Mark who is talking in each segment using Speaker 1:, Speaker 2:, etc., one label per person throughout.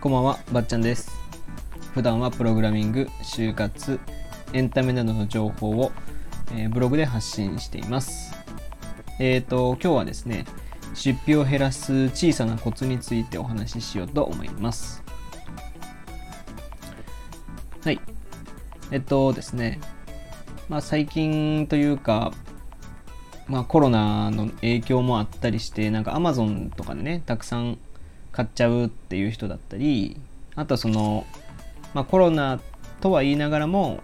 Speaker 1: こんばんは、ばっちゃんです。普段はプログラミング、就活、エンタメなどの情報を、えーブログで発信しています。えっ、と、今日はですね、出費を減らす小さなコツについてお話ししようと思います。はい。えっとですね、まあ最近というか、まあコロナの影響もあったりして、なんか Amazon とかでね、たくさん買っちゃうっていう人だったり、あとその、まあコロナとは言いながらも、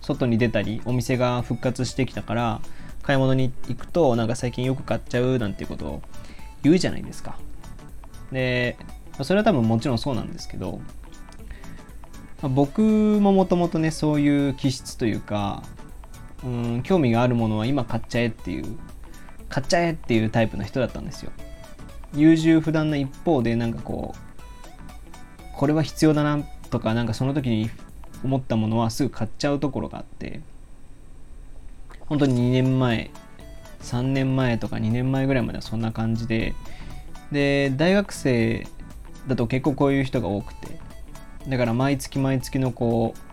Speaker 1: 外に出たり、お店が復活してきたから、買い物に行くと、なんか最近よく買っちゃうなんていうことを言うじゃないですか。で、それは多分もちろんそうなんですけど、僕ももともとね、そういう気質というか、うん、興味があるものは今買っちゃえっていう、買っちゃえっていうタイプの人だったんですよ。優柔不断な一方で、なんかこう、これは必要だなとか、なんかその時に思ったものはすぐ買っちゃうところがあって、本当に2年前、3年前とか2年前ぐらいまではそんな感じで、で、大学生だと結構こういう人が多くて、だから毎月毎月のこう、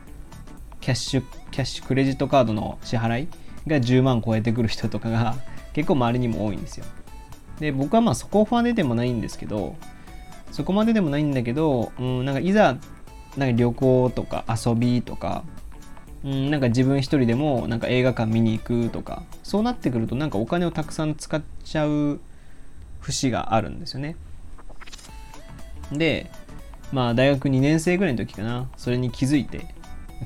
Speaker 1: キャッシュ、キャッシュクレジットカードの支払いが10万超えてくる人とかが結構周りにも多いんですよ。で、僕はまあそこまででもないんですけど、そこまででもないんだけど、うん、なんかいざ、なんか旅行とか遊びとか、うん、なんか自分一人でもなんか映画館見に行くとか、そうなってくるとなんかお金をたくさん使っちゃう節があるんですよね。で、まあ大学2年生ぐらいの時かな、それに気づいて、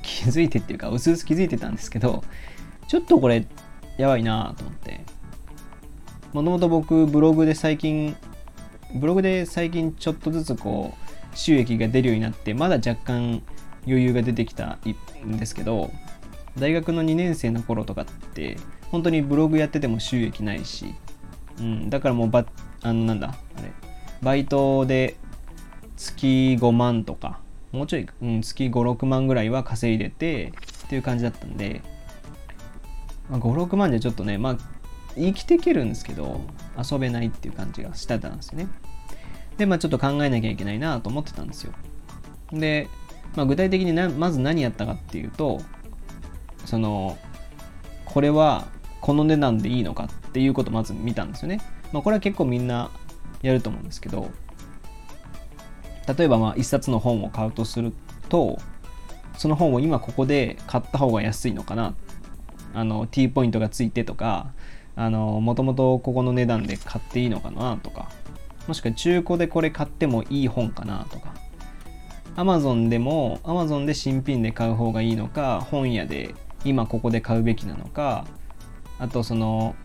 Speaker 1: 気づいてっていうか、うすうす気づいてたんですけど、ちょっとこれやばいなと思って。もともと僕ブログで最近、ブログで最近ちょっとずつこう収益が出るようになって、まだ若干余裕が出てきたんですけど、大学の2年生の頃とかって、本当にブログやってても収益ないし、うん、だからもうば、あのなんだ、あれ、バイトで月5万とか、もうちょい、うん、月5、6万ぐらいは稼いでてっていう感じだったんで、まあ、5、6万じゃちょっとね、まあ、生きていけるんですけど、遊べないっていう感じがしてたんですよね。で、まあちょっと考えなきゃいけないなと思ってたんですよ。で、まあ、具体的になまず何やったかっていうと、その、これはこの値段でいいのかっていうことをまず見たんですよね。まあこれは結構みんなやると思うんですけど、例えばまあ一冊の本を買うとすると、その本を今ここで買った方が安いのかな。あの T ポイントがついてとか、あのもともとここの値段で買っていいのかなとか、もしくは中古でこれ買ってもいい本かなとか、Amazon でも Amazon で新品で買う方がいいのか、本屋で今ここで買うべきなのか、あとその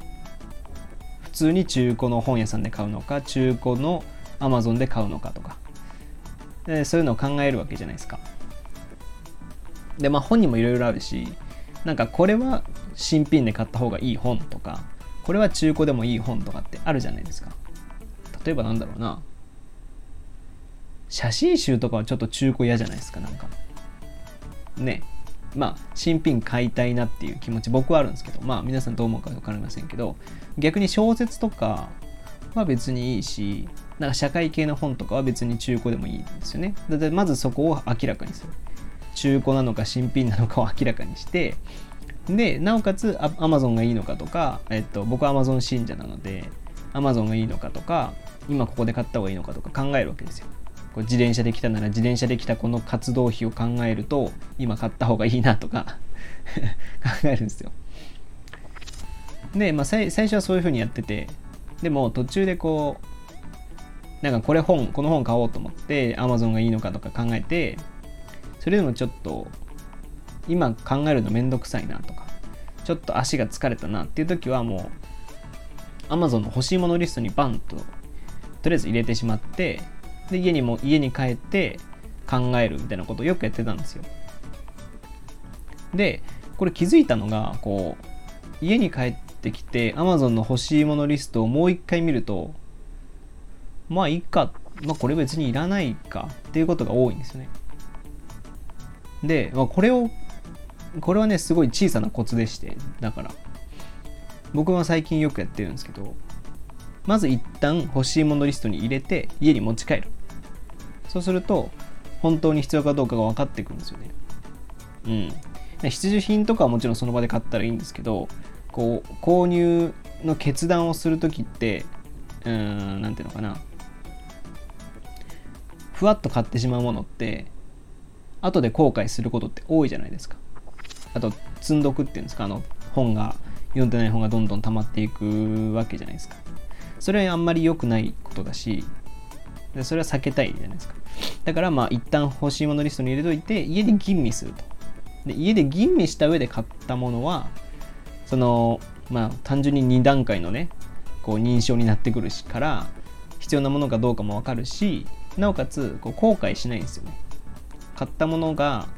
Speaker 1: 普通に中古の本屋さんで買うのか、中古の Amazon で買うのかとか、でそういうのを考えるわけじゃないですか。で、まあ本にもいろいろあるし、なんかこれは新品で買った方がいい本とか、これは中古でもいい本とかってあるじゃないですか。例えばなんだろうな。写真集とかはちょっと中古嫌じゃないですか、なんか。ね。まあ、新品買いたいなっていう気持ち僕はあるんですけど、まあ皆さんどう思うかわかりませんけど、逆に小説とかは別にいいし、なんか社会系の本とかは別に中古でもいいんですよね。だってまずそこを明らかにする。中古なのか新品なのかを明らかにして、で、なおかつあ Amazon がいいのかとか、えっと、僕は Amazon 信者なので、Amazon がいいのかとか、今ここで買った方がいいのかとか考えるわけですよ。こう自転車で来たなら自転車で来たこの活動費を考えると、今買った方がいいなとか 考えるんですよ。で、まあ最最初はそういう風にやってて、でも途中でこう、なんかこれ本、この本買おうと思って Amazon がいいのかとか考えて、それでもちょっと今考えるのめんどくさいなとか、ちょっと足が疲れたなっていう時はもう Amazon の欲しいものリストにバンととりあえず入れてしまって、で、家にも、家に帰って考えるみたいなことをよくやってたんですよ。で、これ気づいたのが、こう、家に帰ってきて Amazon の欲しいものリストをもう一回見ると、まあいいか、まあこれ別にいらないか。っていうことが多いんですよね。で、まあ、これを、これはね、すごい小さなコツでして、だから、僕は最近よくやってるんですけど、まず一旦欲しいものリストに入れて家に持ち帰る。そうすると本当に必要かどうかが分かってくるんですよね。うん。必需品とかはもちろんその場で買ったらいいんですけどこう購入の決断をする時ってうーん何ていうのかな。ふわっと買ってしまうものって後で後悔することって多いじゃないですか。あと積んどくっていうんですか。あの本が読んでない本がどんどん溜まっていくわけじゃないですか。それはあんまり良くないことだしでそれは避けたいじゃないですか。だからまあ一旦欲しいものリストに入れといて家で吟味すると。で家で吟味した上で買ったものはそのまあ単純に2段階のねこう認証になってくるしから必要なものかどうかも分かるしなおかつこう後悔しないんですよね。買ったものが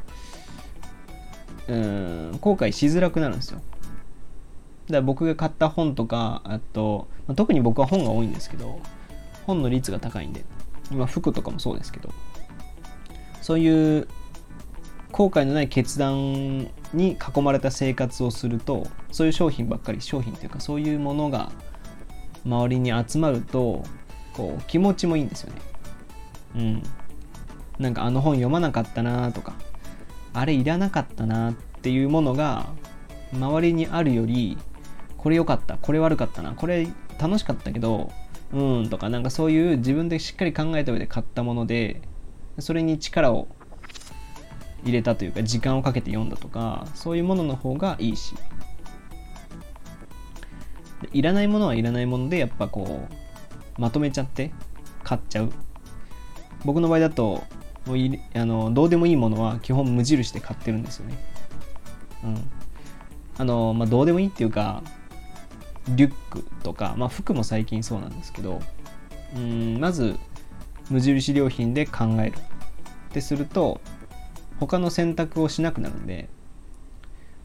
Speaker 1: うん後悔しづらくなるんですよ。だから僕が買った本とかあと、まあ、特に僕は本が多いんですけど本の率が高いんで今服とかもそうですけどそういう後悔のない決断に囲まれた生活をするとそういう商品ばっかり商品というかそういうものが周りに集まるとこう気持ちもいいんですよね。うん。なんかあの本読まなかったなとかあれいらなかったなっていうものが周りにあるよりこれ良かったこれ悪かったなこれ楽しかったけどうんとかなんかそういう自分でしっかり考えた上で買ったものでそれに力を入れたというか時間をかけて読んだとかそういうものの方がいいし。いらないものはいらないものでやっぱこうまとめちゃって買っちゃう。僕の場合だともういあのどうでもいいものは基本無印で買ってるんですよね。うん。あのまあどうでもいいっていうかリュックとか、まあ、服も最近そうなんですけどうんまず無印良品で考える。ってすると他の選択をしなくなるんで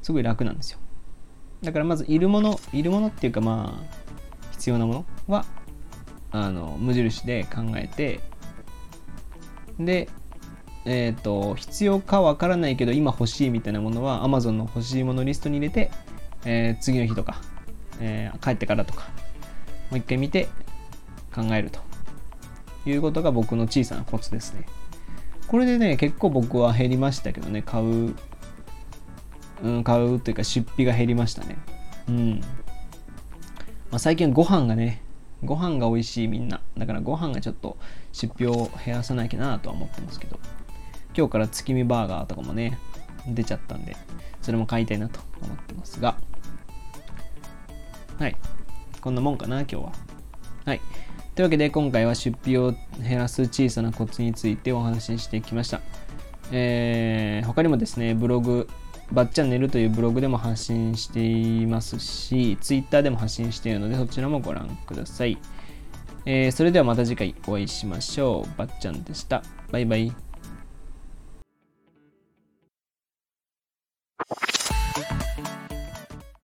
Speaker 1: すごい楽なんですよ。だからまずいるものいるものっていうかまあ必要なものはあの無印で考えてでえっ、ー、と必要かわからないけど今欲しいみたいなものは Amazon の欲しいものリストに入れて、えー、次の日とかえー、帰ってからとか、もう一回見て考えるということが僕の小さなコツですね。これでね、結構僕は減りましたけどね、買う、うん、買うというか出費が減りましたね。うん。まあ、最近ご飯がね、ご飯が美味しいみんな。だからご飯がちょっと出費を減らさなきゃなとは思ってますけど。今日から月見バーガーとかもね、出ちゃったんで、それも買いたいなと思ってますが。はい。こんなもんかな、今日は。はい。というわけで、今回は出費を減らす小さなコツについてお話ししてきました。えー、他にもですね、ブログ、ばっちゃん寝るというブログでも発信していますし、Twitter でも発信しているので、そちらもご覧ください。えー、それではまた次回お会いしましょう。ばっちゃんでした。バイバイ。